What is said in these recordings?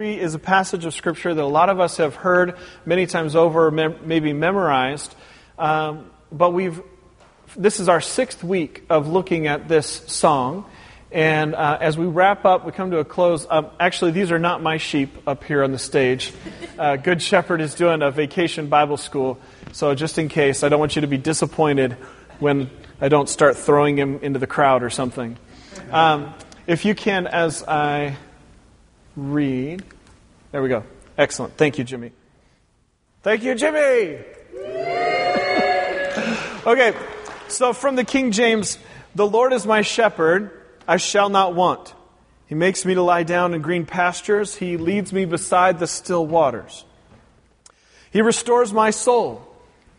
is a passage of Scripture that a lot of us have heard many times over, mem- maybe memorized. Um, but we've, this is our sixth week of looking at this song. And uh, as we wrap up, we come to a close. Um, actually, these are not my sheep up here on the stage. Uh, Good Shepherd is doing a vacation Bible school. So, just in case, I don't want you to be disappointed when I don't start throwing him into the crowd or something. Um, if you can, as I read. There we go. Excellent. Thank you, Jimmy. Thank you, Jimmy. okay, so from the King James, the Lord is my shepherd, I shall not want. He makes me to lie down in green pastures, He leads me beside the still waters. He restores my soul.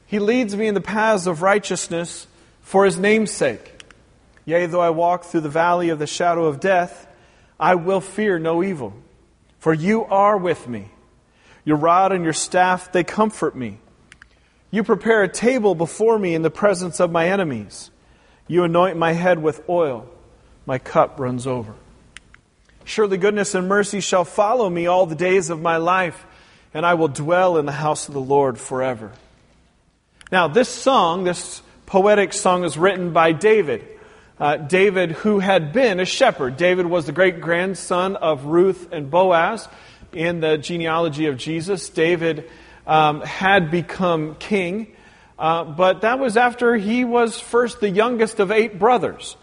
He leads me in the paths of righteousness for His name's sake. Yea, though I walk through the valley of the shadow of death, I will fear no evil for you are with me. Your rod and your staff, they comfort me. You prepare a table before me in the presence of my enemies. You anoint my head with oil. My cup runs over. Surely goodness and mercy shall follow me all the days of my life, and I will dwell in the house of the Lord forever. Now, this song, this poetic song, is written by David. Uh, David, who had been a shepherd. David was the great grandson of Ruth and Boaz in the genealogy of Jesus. David um, had become king, uh, but that was after he was first the youngest of eight brothers.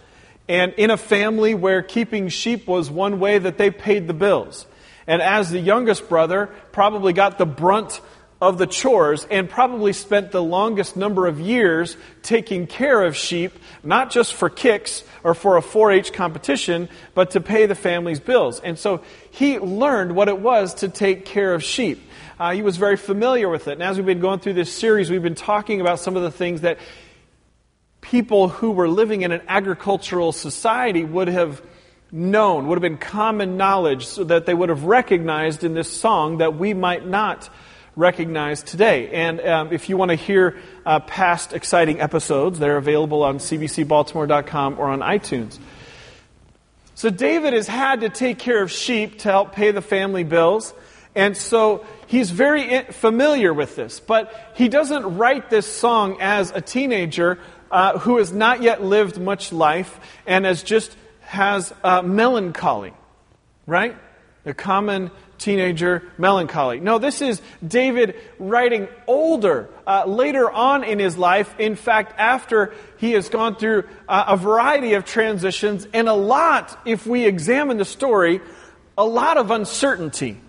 And in a family where keeping sheep was one way that they paid the bills. And as the youngest brother, probably got the brunt of the chores and probably spent the longest number of years taking care of sheep, not just for kicks or for a 4 H competition, but to pay the family's bills. And so he learned what it was to take care of sheep. Uh, he was very familiar with it. And as we've been going through this series, we've been talking about some of the things that people who were living in an agricultural society would have known, would have been common knowledge, so that they would have recognized in this song that we might not recognize today. And um, if you want to hear uh, past exciting episodes, they're available on cbcbaltimore.com or on iTunes. So David has had to take care of sheep to help pay the family bills. And so he's very familiar with this. But he doesn't write this song as a teenager uh, who has not yet lived much life and has just has uh, melancholy, right? The common teenager melancholy. No, this is David writing older, uh, later on in his life. In fact, after he has gone through uh, a variety of transitions and a lot, if we examine the story, a lot of uncertainty.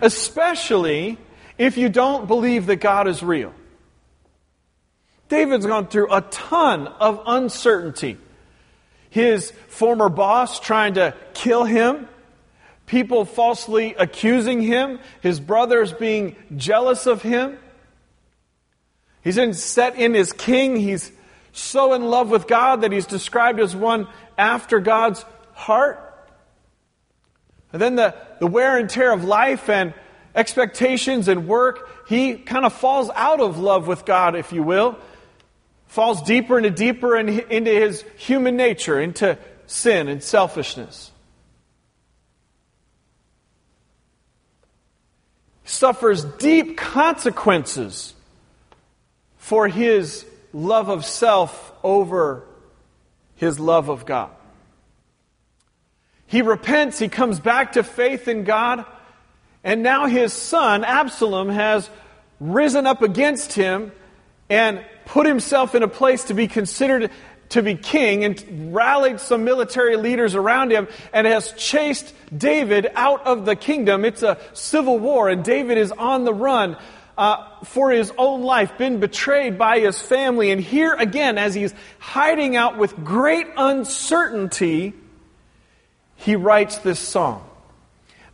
Especially if you don't believe that God is real. David's gone through a ton of uncertainty. His former boss trying to kill him people falsely accusing him, his brothers being jealous of him. He's in, set in as king. He's so in love with God that he's described as one after God's heart. And then the, the wear and tear of life and expectations and work, he kind of falls out of love with God, if you will. Falls deeper and deeper into his human nature, into sin and selfishness. Suffers deep consequences for his love of self over his love of God. He repents, he comes back to faith in God, and now his son, Absalom, has risen up against him and put himself in a place to be considered to be king and rallied some military leaders around him and has chased David out of the kingdom. It's a civil war, and David is on the run. Uh, for his own life, been betrayed by his family. And here again, as he's hiding out with great uncertainty, he writes this song.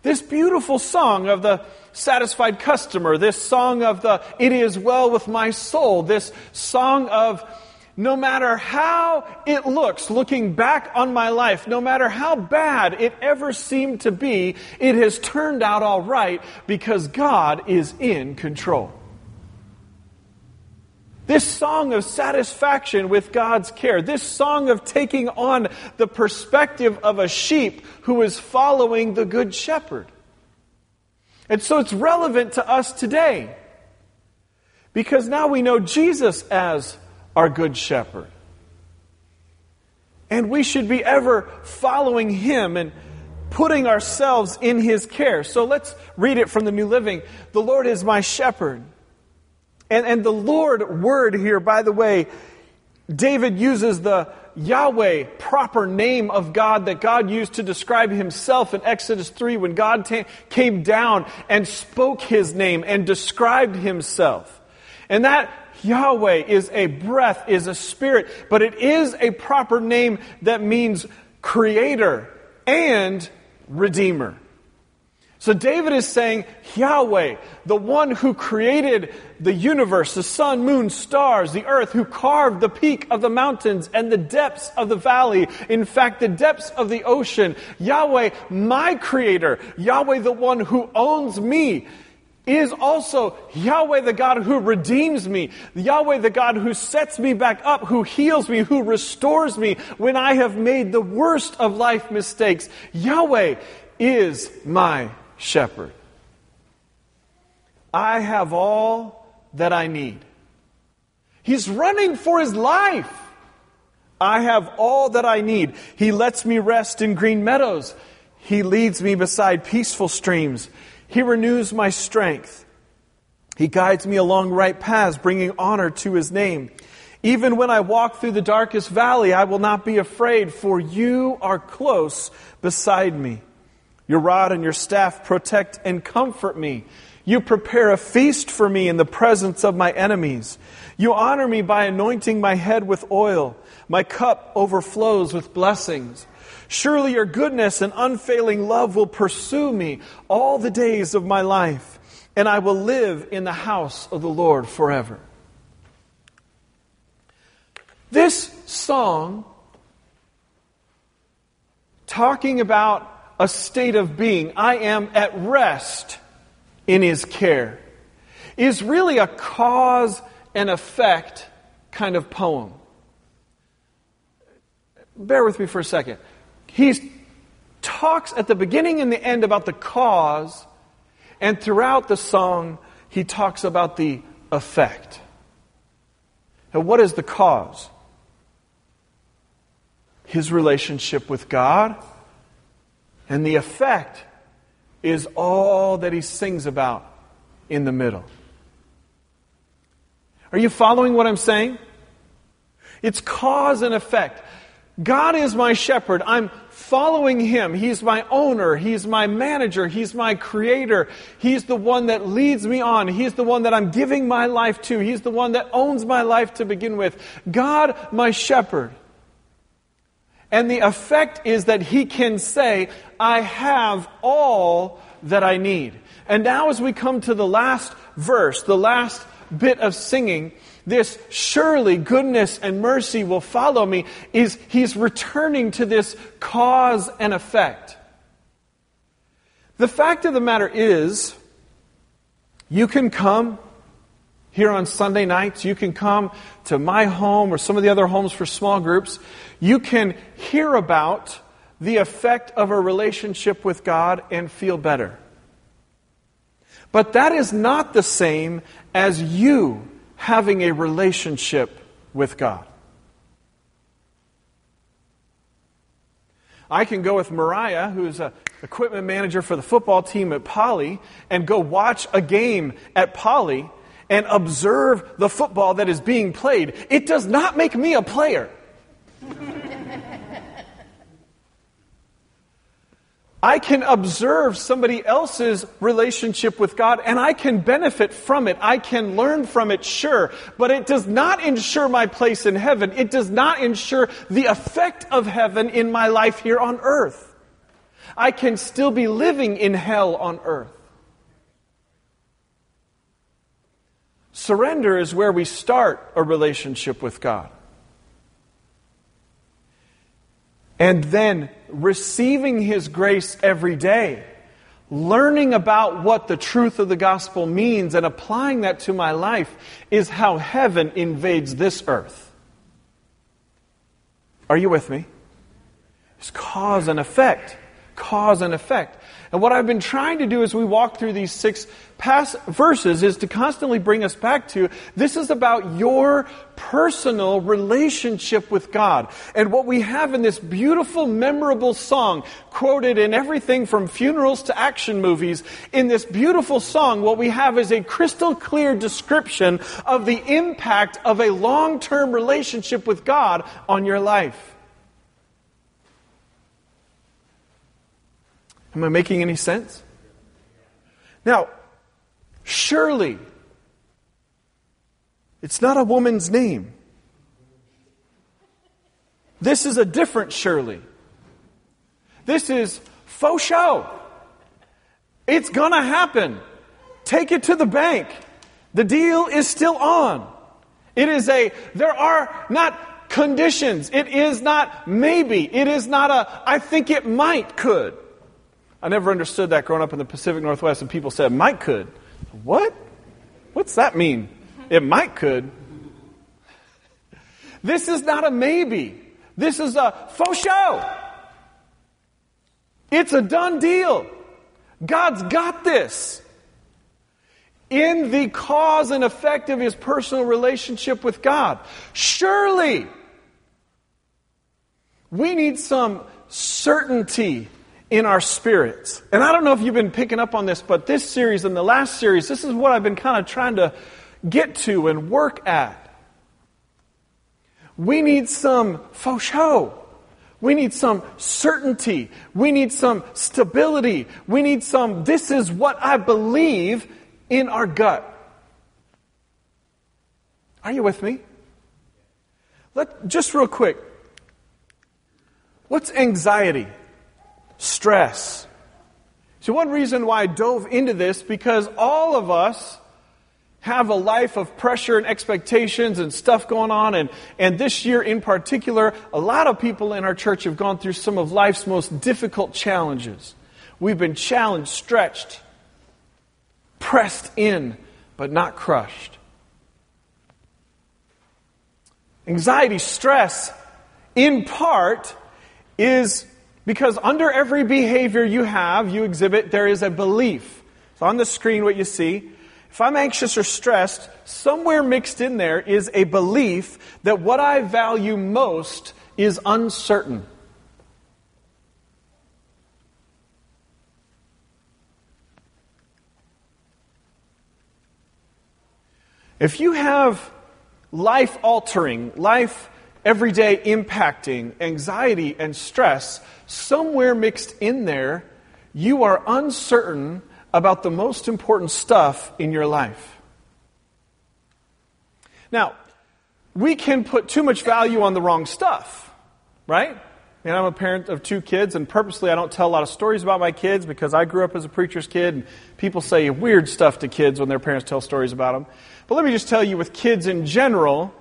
This beautiful song of the satisfied customer, this song of the it is well with my soul, this song of no matter how it looks looking back on my life, no matter how bad it ever seemed to be, it has turned out all right because God is in control. This song of satisfaction with God's care, this song of taking on the perspective of a sheep who is following the Good Shepherd. And so it's relevant to us today. Because now we know Jesus as our good shepherd. And we should be ever following him and putting ourselves in his care. So let's read it from the New Living. The Lord is my shepherd. And, and the Lord word here, by the way, David uses the Yahweh proper name of God that God used to describe himself in Exodus 3 when God ta- came down and spoke his name and described himself. And that Yahweh is a breath, is a spirit, but it is a proper name that means creator and redeemer. So David is saying, Yahweh, the one who created the universe, the sun, moon, stars, the earth, who carved the peak of the mountains and the depths of the valley, in fact, the depths of the ocean. Yahweh, my creator, Yahweh, the one who owns me, is also Yahweh the God who redeems me, Yahweh the God who sets me back up, who heals me, who restores me when I have made the worst of life mistakes. Yahweh is my shepherd. I have all that I need. He's running for his life. I have all that I need. He lets me rest in green meadows. He leads me beside peaceful streams. He renews my strength. He guides me along right paths, bringing honor to his name. Even when I walk through the darkest valley, I will not be afraid, for you are close beside me. Your rod and your staff protect and comfort me. You prepare a feast for me in the presence of my enemies. You honor me by anointing my head with oil. My cup overflows with blessings. Surely your goodness and unfailing love will pursue me all the days of my life, and I will live in the house of the Lord forever. This song, talking about a state of being, I am at rest in his care, is really a cause and effect kind of poem. Bear with me for a second. He talks at the beginning and the end about the cause, and throughout the song, he talks about the effect. And what is the cause? His relationship with God and the effect is all that he sings about in the middle. Are you following what I'm saying? It's cause and effect. God is my shepherd. I'm following him. He's my owner. He's my manager. He's my creator. He's the one that leads me on. He's the one that I'm giving my life to. He's the one that owns my life to begin with. God, my shepherd. And the effect is that he can say, I have all that I need. And now, as we come to the last verse, the last bit of singing, this surely goodness and mercy will follow me, is he's returning to this cause and effect. The fact of the matter is, you can come here on Sunday nights. You can come to my home or some of the other homes for small groups. You can hear about the effect of a relationship with God and feel better. But that is not the same as you having a relationship with God. I can go with Mariah, who's an equipment manager for the football team at Poly, and go watch a game at Poly and observe the football that is being played, it does not make me a player. I can observe somebody else's relationship with God and I can benefit from it. I can learn from it, sure. But it does not ensure my place in heaven. It does not ensure the effect of heaven in my life here on earth. I can still be living in hell on earth. Surrender is where we start a relationship with God. And then receiving His grace every day, learning about what the truth of the gospel means and applying that to my life is how heaven invades this earth. Are you with me? It's cause and effect. Cause and effect. And what I've been trying to do as we walk through these six past verses is to constantly bring us back to this is about your personal relationship with God. And what we have in this beautiful, memorable song, quoted in everything from funerals to action movies, in this beautiful song, what we have is a crystal clear description of the impact of a long term relationship with God on your life. Am I making any sense? Now, surely, it's not a woman's name. This is a different Shirley. This is faux show. It's gonna happen. Take it to the bank. The deal is still on. It is a, there are not conditions. It is not maybe. It is not a, I think it might could. I never understood that growing up in the Pacific Northwest, and people said, Mike could. What? What's that mean? It might could. This is not a maybe. This is a faux show. It's a done deal. God's got this. In the cause and effect of his personal relationship with God. Surely, we need some certainty in our spirits. And I don't know if you've been picking up on this, but this series and the last series, this is what I've been kind of trying to get to and work at. We need some faux show. We need some certainty. We need some stability. We need some, this is what I believe in our gut. Are you with me? Let, just real quick. What's anxiety? Stress. So, one reason why I dove into this, because all of us have a life of pressure and expectations and stuff going on. And, and this year in particular, a lot of people in our church have gone through some of life's most difficult challenges. We've been challenged, stretched, pressed in, but not crushed. Anxiety, stress, in part, is because under every behavior you have, you exhibit, there is a belief. So on the screen, what you see, if I'm anxious or stressed, somewhere mixed in there is a belief that what I value most is uncertain. If you have life altering, life everyday impacting anxiety and stress, somewhere mixed in there, you are uncertain about the most important stuff in your life. Now, we can put too much value on the wrong stuff, right? And I'm a parent of two kids, and purposely I don't tell a lot of stories about my kids because I grew up as a preacher's kid, and people say weird stuff to kids when their parents tell stories about them. But let me just tell you, with kids in general,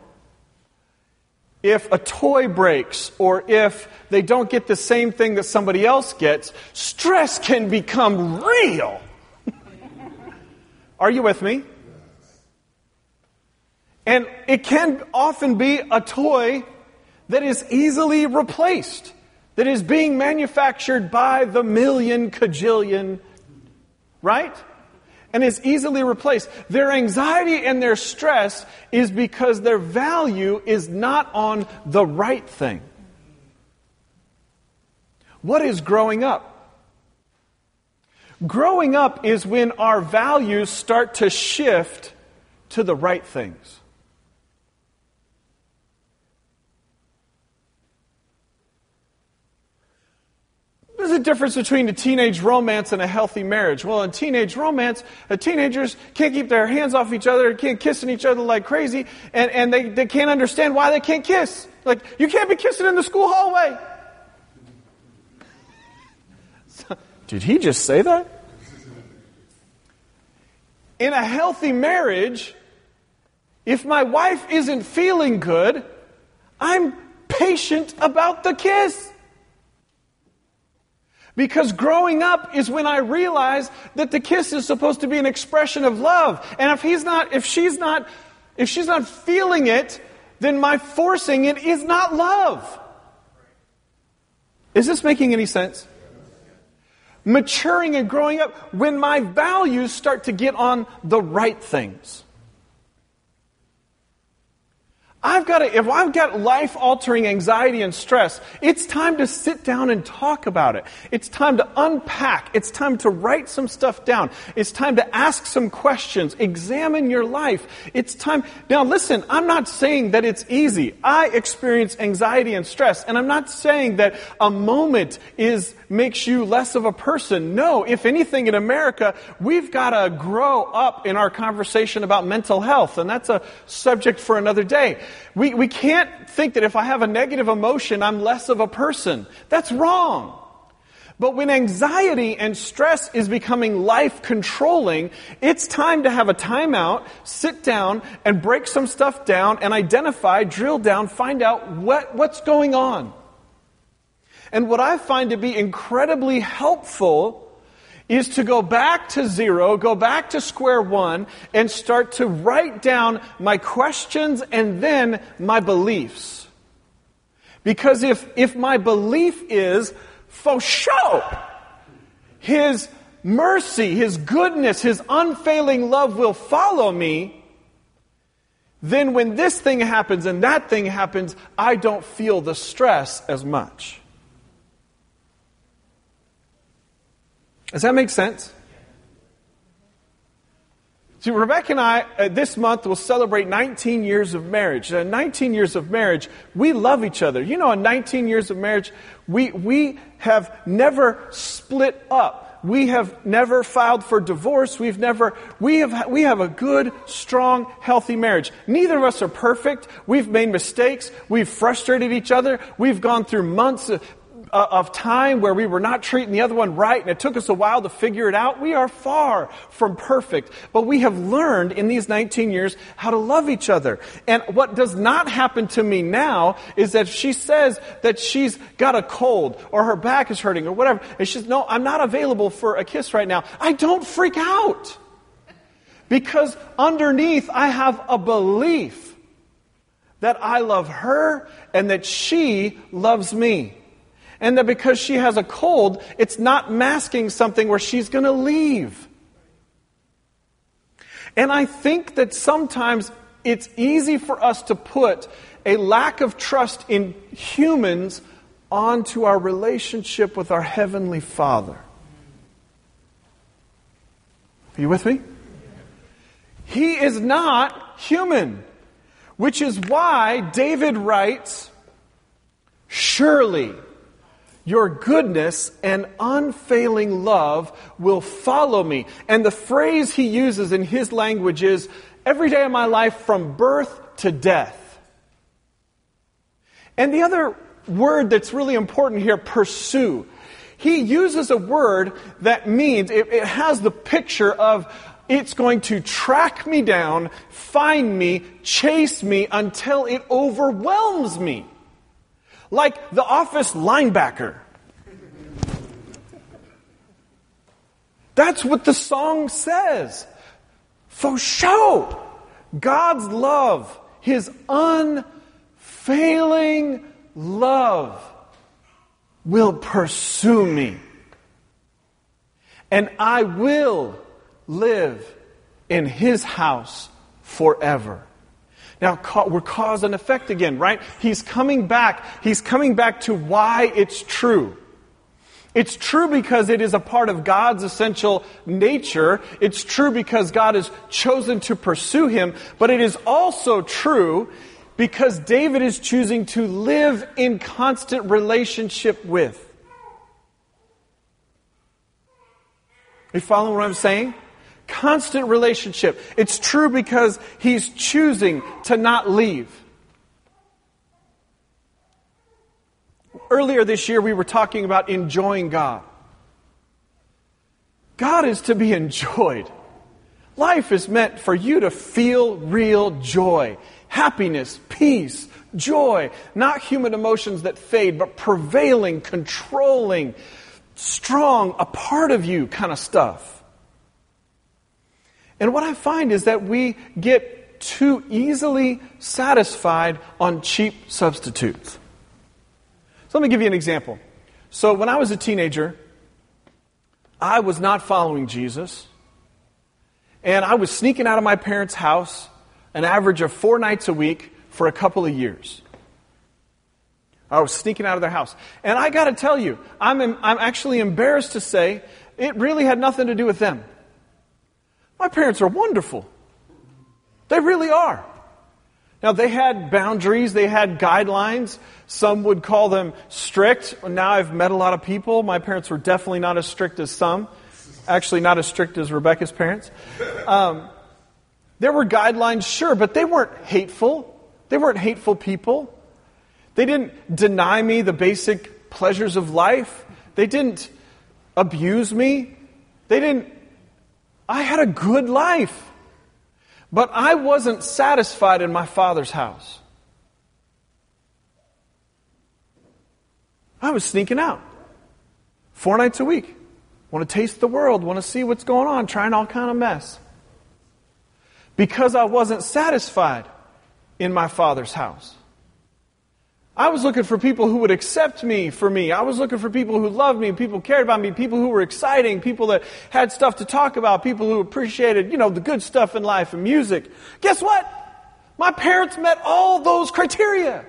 if a toy breaks or if they don't get the same thing that somebody else gets, stress can become real. Are you with me? And it can often be a toy that is easily replaced, that is being manufactured by the million cajillion, right? And is easily replaced. Their anxiety and their stress is because their value is not on the right thing. What is growing up? Growing up is when our values start to shift to the right things. There's a difference between a teenage romance and a healthy marriage. Well, in teenage romance, uh, teenagers can't keep their hands off each other, can't kissing each other like crazy, and, and they, they can't understand why they can't kiss. Like, you can't be kissing in the school hallway. Did he just say that? In a healthy marriage, if my wife isn't feeling good, I'm patient about the kiss. Because growing up is when I realized that the kiss is supposed to be an expression of love. And if he's not, if she's not, if she's not feeling it, then my forcing it is not love. Is this making any sense? maturing and growing up when my values start to get on the right things. I've got to, if I've got life altering anxiety and stress, it's time to sit down and talk about it. It's time to unpack. It's time to write some stuff down. It's time to ask some questions. Examine your life. It's time. Now listen, I'm not saying that it's easy. I experience anxiety and stress, and I'm not saying that a moment is, makes you less of a person. No, if anything in America, we've got to grow up in our conversation about mental health, and that's a subject for another day. We, we can't think that if I have a negative emotion, I'm less of a person. That's wrong. But when anxiety and stress is becoming life controlling, it's time to have a timeout, sit down, and break some stuff down and identify, drill down, find out what, what's going on. And what I find to be incredibly helpful is to go back to zero, go back to square one, and start to write down my questions and then my beliefs. Because if, if my belief is, for sure, His mercy, His goodness, His unfailing love will follow me, then when this thing happens and that thing happens, I don't feel the stress as much. Does that make sense? See, Rebecca and I, uh, this month, will celebrate 19 years of marriage. Uh, 19 years of marriage, we love each other. You know, in 19 years of marriage, we, we have never split up. We have never filed for divorce. We've never, we have, we have a good, strong, healthy marriage. Neither of us are perfect. We've made mistakes. We've frustrated each other. We've gone through months, uh, of time where we were not treating the other one right and it took us a while to figure it out. We are far from perfect, but we have learned in these 19 years how to love each other. And what does not happen to me now is that she says that she's got a cold or her back is hurting or whatever, and she says, no, I'm not available for a kiss right now. I don't freak out. Because underneath I have a belief that I love her and that she loves me and that because she has a cold, it's not masking something where she's going to leave. And I think that sometimes it's easy for us to put a lack of trust in humans onto our relationship with our Heavenly Father. Are you with me? He is not human, which is why David writes, Surely your goodness and unfailing love will follow me. And the phrase he uses in his language is every day of my life from birth to death. And the other word that's really important here, pursue. He uses a word that means, it, it has the picture of it's going to track me down, find me, chase me until it overwhelms me like the office linebacker. That's what the song says. For sure, God's love, His unfailing love, will pursue me. And I will live in His house forever. Now, we're cause and effect again, right? He's coming back. He's coming back to why it's true. It's true because it is a part of God's essential nature. It's true because God has chosen to pursue him. But it is also true because David is choosing to live in constant relationship with. Are you following what I'm saying? Constant relationship. It's true because he's choosing to not leave. Earlier this year, we were talking about enjoying God. God is to be enjoyed. Life is meant for you to feel real joy, happiness, peace, joy, not human emotions that fade, but prevailing, controlling, strong, a part of you kind of stuff. And what I find is that we get too easily satisfied on cheap substitutes. So let me give you an example. So when I was a teenager, I was not following Jesus. And I was sneaking out of my parents' house an average of four nights a week for a couple of years. I was sneaking out of their house. And I got to tell you, I'm, I'm actually embarrassed to say it really had nothing to do with them. My parents are wonderful. They really are. Now, they had boundaries, they had guidelines. Some would call them strict. Now I've met a lot of people. My parents were definitely not as strict as some. Actually, not as strict as Rebecca's parents. Um, there were guidelines, sure, but they weren't hateful. They weren't hateful people. They didn't deny me the basic pleasures of life. They didn't abuse me. They didn't. I had a good life. But I wasn't satisfied in my father's house. I was sneaking out. Four nights a week. Want to taste the world, want to see what's going on, trying all kind of mess. Because I wasn't satisfied in my father's house. I was looking for people who would accept me for me. I was looking for people who loved me, people cared about me, people who were exciting, people that had stuff to talk about, people who appreciated, you know, the good stuff in life and music. Guess what? My parents met all those criteria.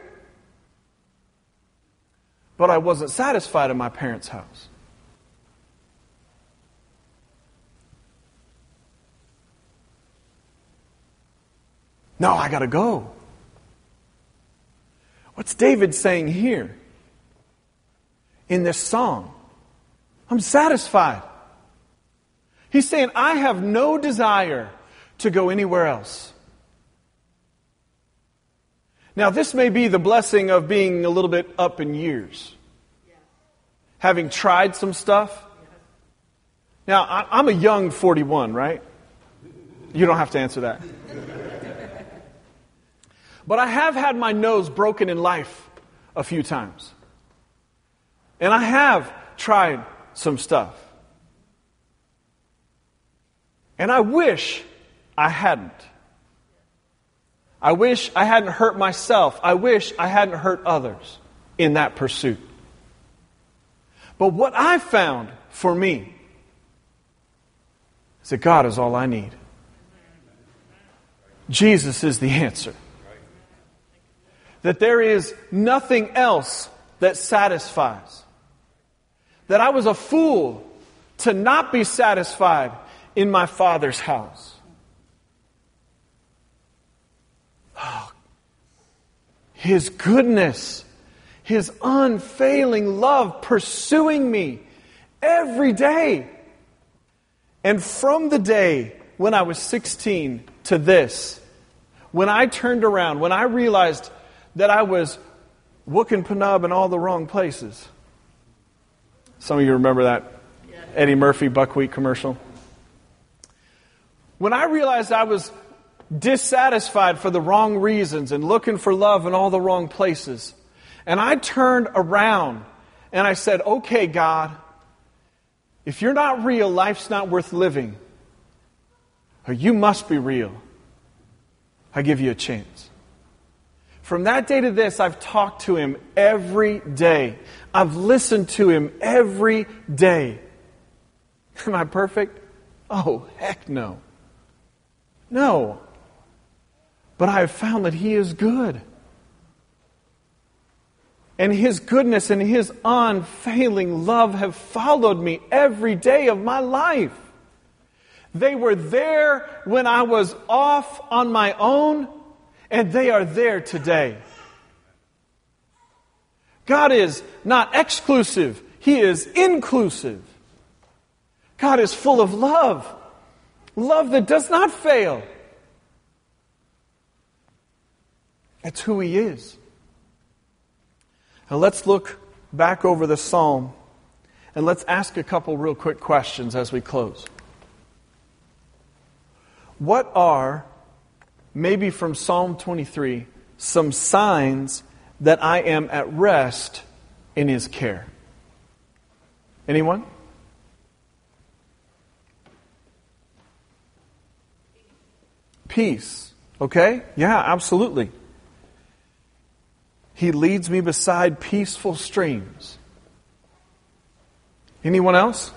But I wasn't satisfied in my parents' house. No, I got to go. What's David saying here in this song? I'm satisfied. He's saying, I have no desire to go anywhere else. Now, this may be the blessing of being a little bit up in years, having tried some stuff. Now, I'm a young 41, right? You don't have to answer that. But I have had my nose broken in life a few times. And I have tried some stuff. And I wish I hadn't. I wish I hadn't hurt myself. I wish I hadn't hurt others in that pursuit. But what I found for me is that God is all I need. Jesus is the answer that there is nothing else that satisfies. That I was a fool to not be satisfied in my Father's house. Oh, his goodness, His unfailing love pursuing me every day. And from the day when I was 16 to this, when I turned around, when I realized that I was wooking Penub in all the wrong places. Some of you remember that Eddie Murphy buckwheat commercial. When I realized I was dissatisfied for the wrong reasons and looking for love in all the wrong places, and I turned around and I said, Okay, God, if you're not real, life's not worth living. Or you must be real. I give you a chance. From that day to this, I've talked to him every day. I've listened to him every day. Am I perfect? Oh, heck no. No. But I have found that he is good. And his goodness and his unfailing love have followed me every day of my life. They were there when I was off on my own and they are there today. God is not exclusive, He is inclusive. God is full of love, love that does not fail. That's who He is. Now let's look back over the psalm and let's ask a couple real quick questions as we close. What are maybe from Psalm 23, some signs that I am at rest in His care. Anyone? Peace. Okay? Yeah, absolutely. He leads me beside peaceful streams. Anyone else?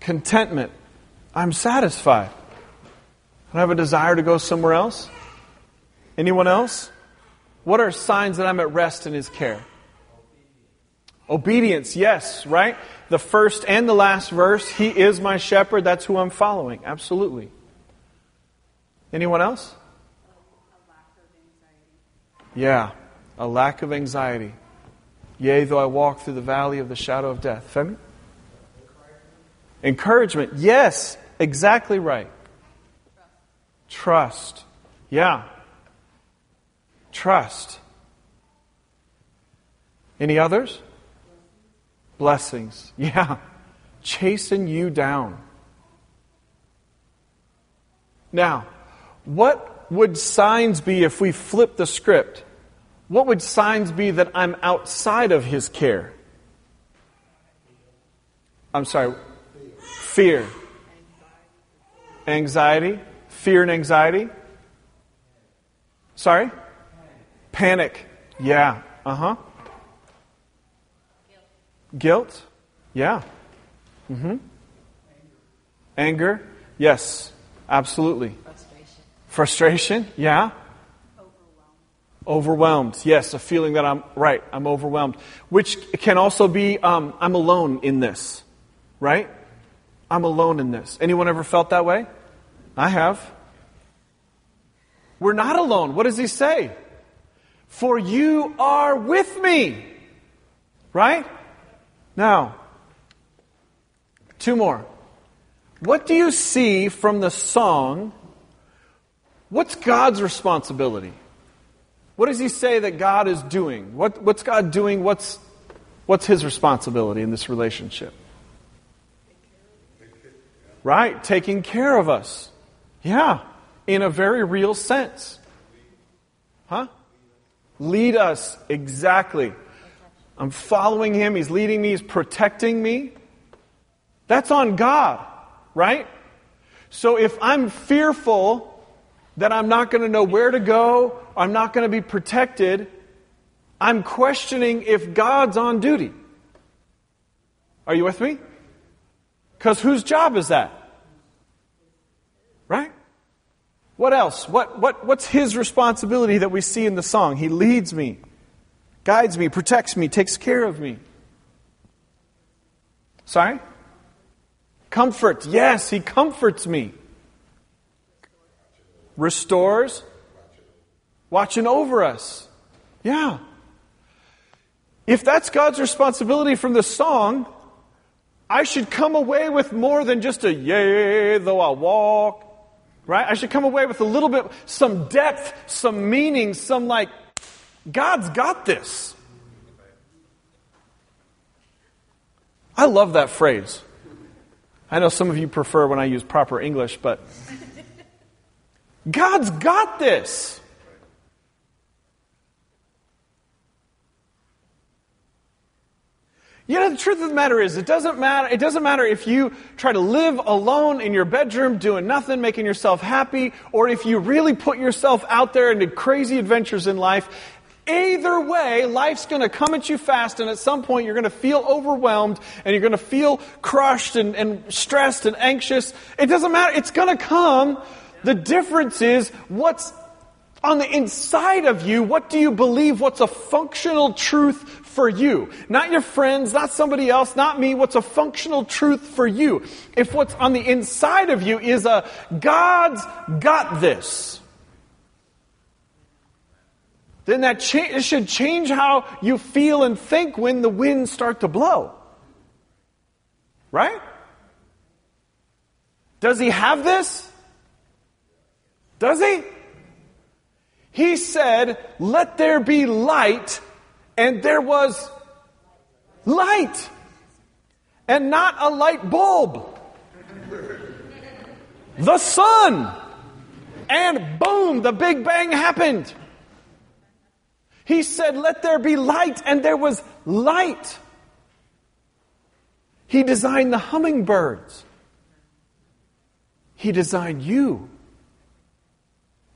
Contentment. I'm satisfied. I don't have a desire to go somewhere else. Anyone else? What are signs that I'm at rest in His care? Obedience, yes, right? The first and the last verse, He is my shepherd, that's who I'm following. Absolutely. Anyone else? Yeah, a lack of anxiety. Yea, though I walk through the valley of the shadow of death. Femi? Encouragement. Yes, exactly right. Trust. Yeah. Trust. Any others? Blessings. Yeah. Chasing you down. Now, what would signs be if we flip the script? What would signs be that I'm outside of his care? I'm sorry. Fear. Anxiety. Fear and anxiety. Sorry? Panic. Yeah. Uh huh. Guilt. Yeah. Mm hmm. Anger. Yes. Absolutely. Frustration. Frustration. Yeah. Overwhelmed. Overwhelmed, yes, a feeling that I'm, right, I'm overwhelmed. Which can also be, um, I'm alone in this. Right? I'm alone in this. Anyone ever felt that way? I have. We're not alone. What does he say? For you are with me. Right? Now, two more. What do you see from the song? What's God's responsibility? What does he say that God is doing? What, what's God doing? What's, what's his responsibility in this relationship? Right, taking care of us. Yeah, in a very real sense. Huh? Lead us, exactly. I'm following him, he's leading me, he's protecting me. That's on God, right? So if I'm fearful that I'm not going to know where to go, I'm not going to be protected, I'm questioning if God's on duty. Are you with me? Because whose job is that? Right? What else? What, what, what's his responsibility that we see in the song? He leads me, guides me, protects me, takes care of me. Sorry? Comfort. Yes, he comforts me restores, watching over us. Yeah. If that's God's responsibility from the song, I should come away with more than just a yea, though I walk. Right? I should come away with a little bit, some depth, some meaning, some like, God's got this. I love that phrase. I know some of you prefer when I use proper English, but God's got this. You know, the truth of the matter is, it doesn't matter, it doesn't matter if you try to live alone in your bedroom, doing nothing, making yourself happy, or if you really put yourself out there into crazy adventures in life. Either way, life's going to come at you fast, and at some point you're going to feel overwhelmed, and you're going to feel crushed and, and stressed and anxious. It doesn't matter. It's going to come. The difference is what's on the inside of you. What do you believe? What's a functional truth for you? Not your friends, not somebody else, not me. What's a functional truth for you? If what's on the inside of you is a God's got this, then that cha- should change how you feel and think when the winds start to blow. Right? Does he have this? Does he? He said, Let there be light, and there was light, and not a light bulb. The sun. And boom, the Big Bang happened. He said, Let there be light, and there was light. He designed the hummingbirds. He designed you.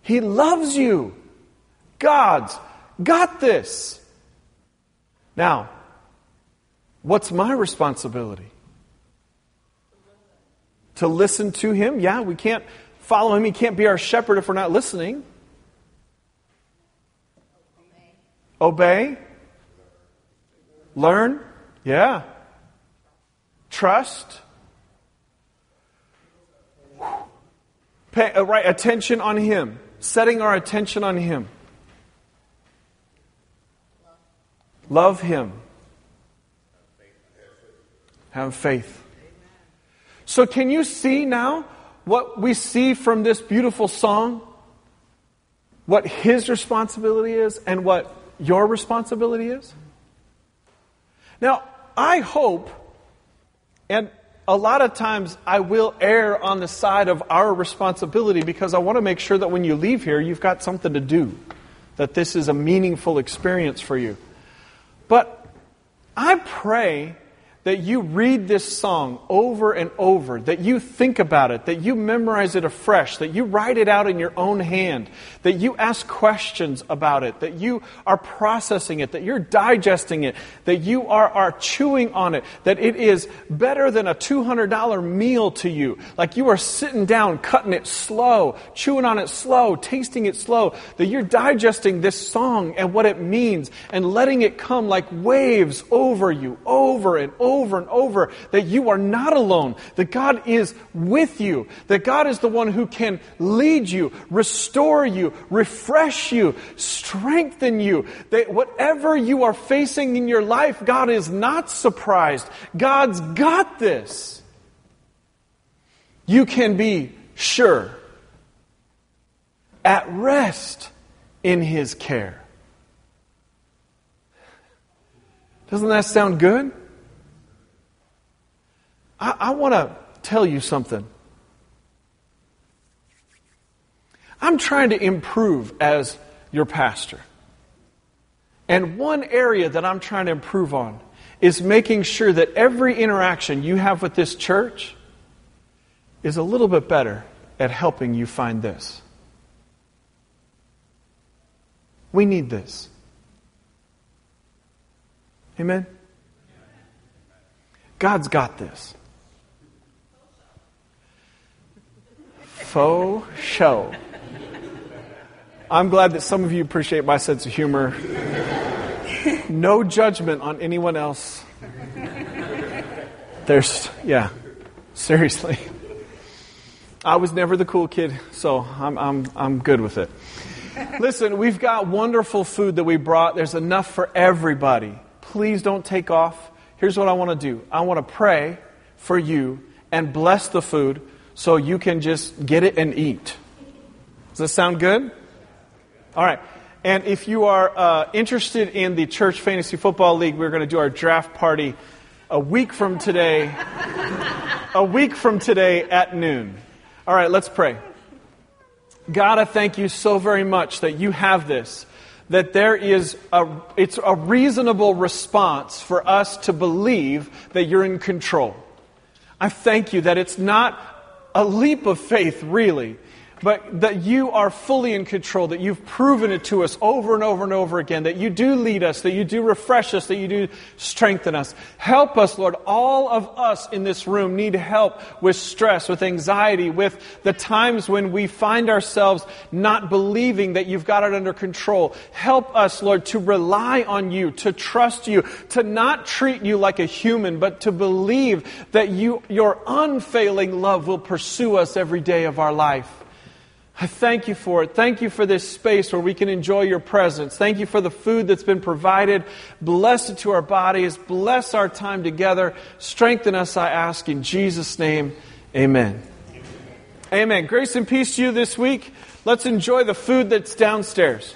He loves you. God's got this. Now, what's my responsibility? to listen to him. Yeah, we can't follow him. He can't be our shepherd if we're not listening. Obey. Learn. Yeah. Trust. Pay uh, right attention on him. Setting our attention on him. Love him. Have faith. So, can you see now what we see from this beautiful song? What his responsibility is and what your responsibility is? Now, I hope, and a lot of times I will err on the side of our responsibility because I want to make sure that when you leave here, you've got something to do, that this is a meaningful experience for you. But I pray that you read this song over and over, that you think about it, that you memorize it afresh, that you write it out in your own hand, that you ask questions about it, that you are processing it, that you're digesting it, that you are, are chewing on it, that it is better than a $200 meal to you. Like you are sitting down, cutting it slow, chewing on it slow, tasting it slow, that you're digesting this song and what it means and letting it come like waves over you, over and over over and over that you are not alone, that God is with you, that God is the one who can lead you, restore you, refresh you, strengthen you, that whatever you are facing in your life, God is not surprised. God's got this. You can be sure, at rest in His care. Doesn't that sound good? I, I want to tell you something. I'm trying to improve as your pastor. And one area that I'm trying to improve on is making sure that every interaction you have with this church is a little bit better at helping you find this. We need this. Amen? God's got this. Faux show. I'm glad that some of you appreciate my sense of humor. No judgment on anyone else. There's, yeah, seriously. I was never the cool kid, so I'm, I'm, I'm good with it. Listen, we've got wonderful food that we brought. There's enough for everybody. Please don't take off. Here's what I want to do I want to pray for you and bless the food so you can just get it and eat. Does that sound good? All right. And if you are uh, interested in the Church Fantasy Football League, we're going to do our draft party a week from today. a week from today at noon. All right, let's pray. God, I thank you so very much that you have this. That there is a, it's a reasonable response for us to believe that you're in control. I thank you that it's not a leap of faith, really, but that you are fully in control, that you've proven it to us over and over and over again, that you do lead us, that you do refresh us, that you do strengthen us. Help us, Lord. All of us in this room need help with stress, with anxiety, with the times when we find ourselves not believing that you've got it under control. Help us, Lord, to rely on you, to trust you, to not treat you like a human, but to believe that you, your unfailing love will pursue us every day of our life. I thank you for it. Thank you for this space where we can enjoy your presence. Thank you for the food that's been provided. Bless it to our bodies. Bless our time together. Strengthen us, I ask, in Jesus' name. Amen. Amen. Grace and peace to you this week. Let's enjoy the food that's downstairs.